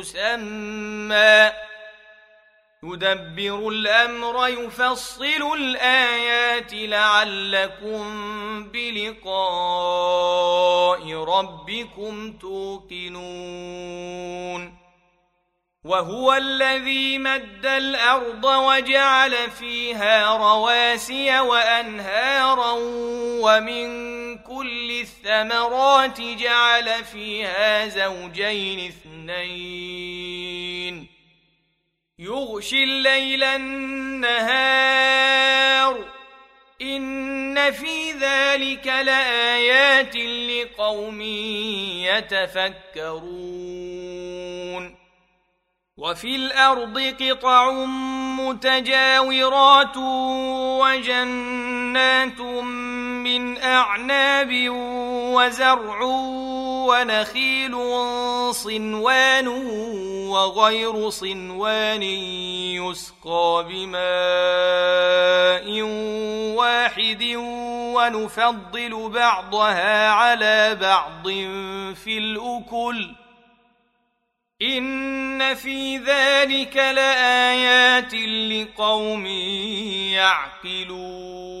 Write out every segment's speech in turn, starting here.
مسمى. يدبر الأمر يفصل الآيات لعلكم بلقاء ربكم توقنون. وهو الذي مد الأرض وجعل فيها رواسي وأنهارا ومن كل الثمرات جعل فيها زوجين اثنين. يغشي الليل النهار. إن في ذلك لآيات لقوم يتفكرون. وفي الأرض قطع متجاورات وجنات من أعناب وزرع ونخيل صنوان وغير صنوان يسقى بماء واحد ونفضل بعضها على بعض في الأكل. إن في ذلك لآيات لقوم يعقلون.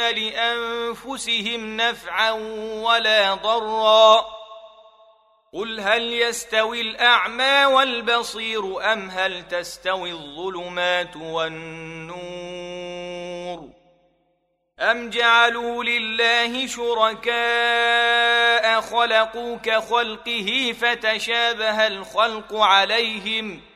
يملكون لأنفسهم نفعا ولا ضرا. قل هل يستوي الأعمى والبصير أم هل تستوي الظلمات والنور؟ أم جعلوا لله شركاء خلقوا كخلقه فتشابه الخلق عليهم ۖ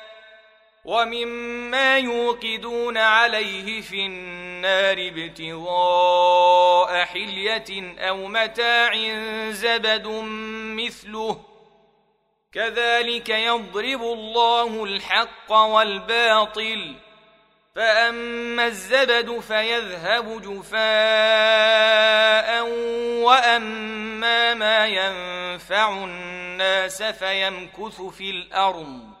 ومما يوقدون عليه في النار ابتغاء حلية أو متاع زبد مثله. كذلك يضرب الله الحق والباطل. فأما الزبد فيذهب جفاء وأما ما ينفع الناس فيمكث في الأرض.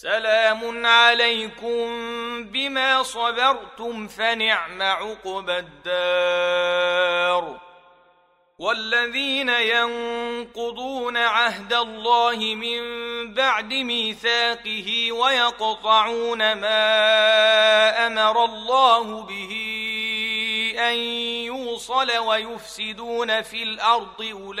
سلام عليكم بما صبرتم فنعم عقبى الدار. والذين ينقضون عهد الله من بعد ميثاقه ويقطعون ما أمر الله به أن يوصل ويفسدون في الأرض أولئك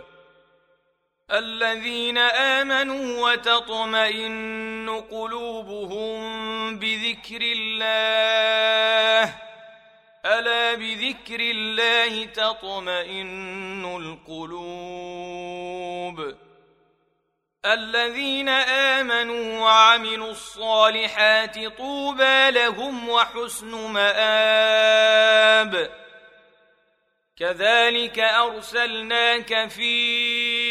الذين آمنوا وتطمئن قلوبهم بذكر الله. ألا بذكر الله تطمئن القلوب. الذين آمنوا وعملوا الصالحات طوبى لهم وحسن مآب. كذلك أرسلناك في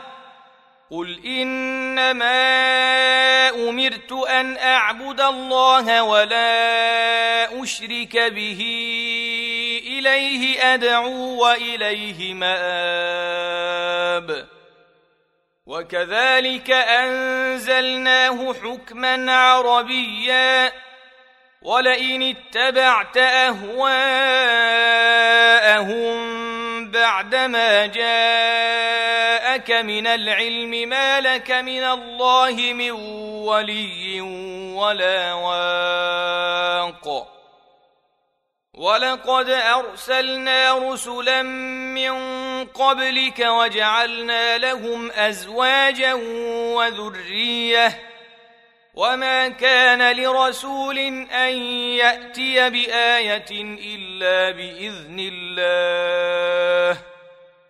قل انما امرت ان اعبد الله ولا اشرك به اليه ادعو واليه ماب وكذلك انزلناه حكما عربيا ولئن اتبعت اهواءهم بعدما جاءك من العلم ما لك من الله من ولي ولا واق. ولقد أرسلنا رسلا من قبلك وجعلنا لهم أزواجا وذرية. وما كان لرسول أن يأتي بآية إلا بإذن الله.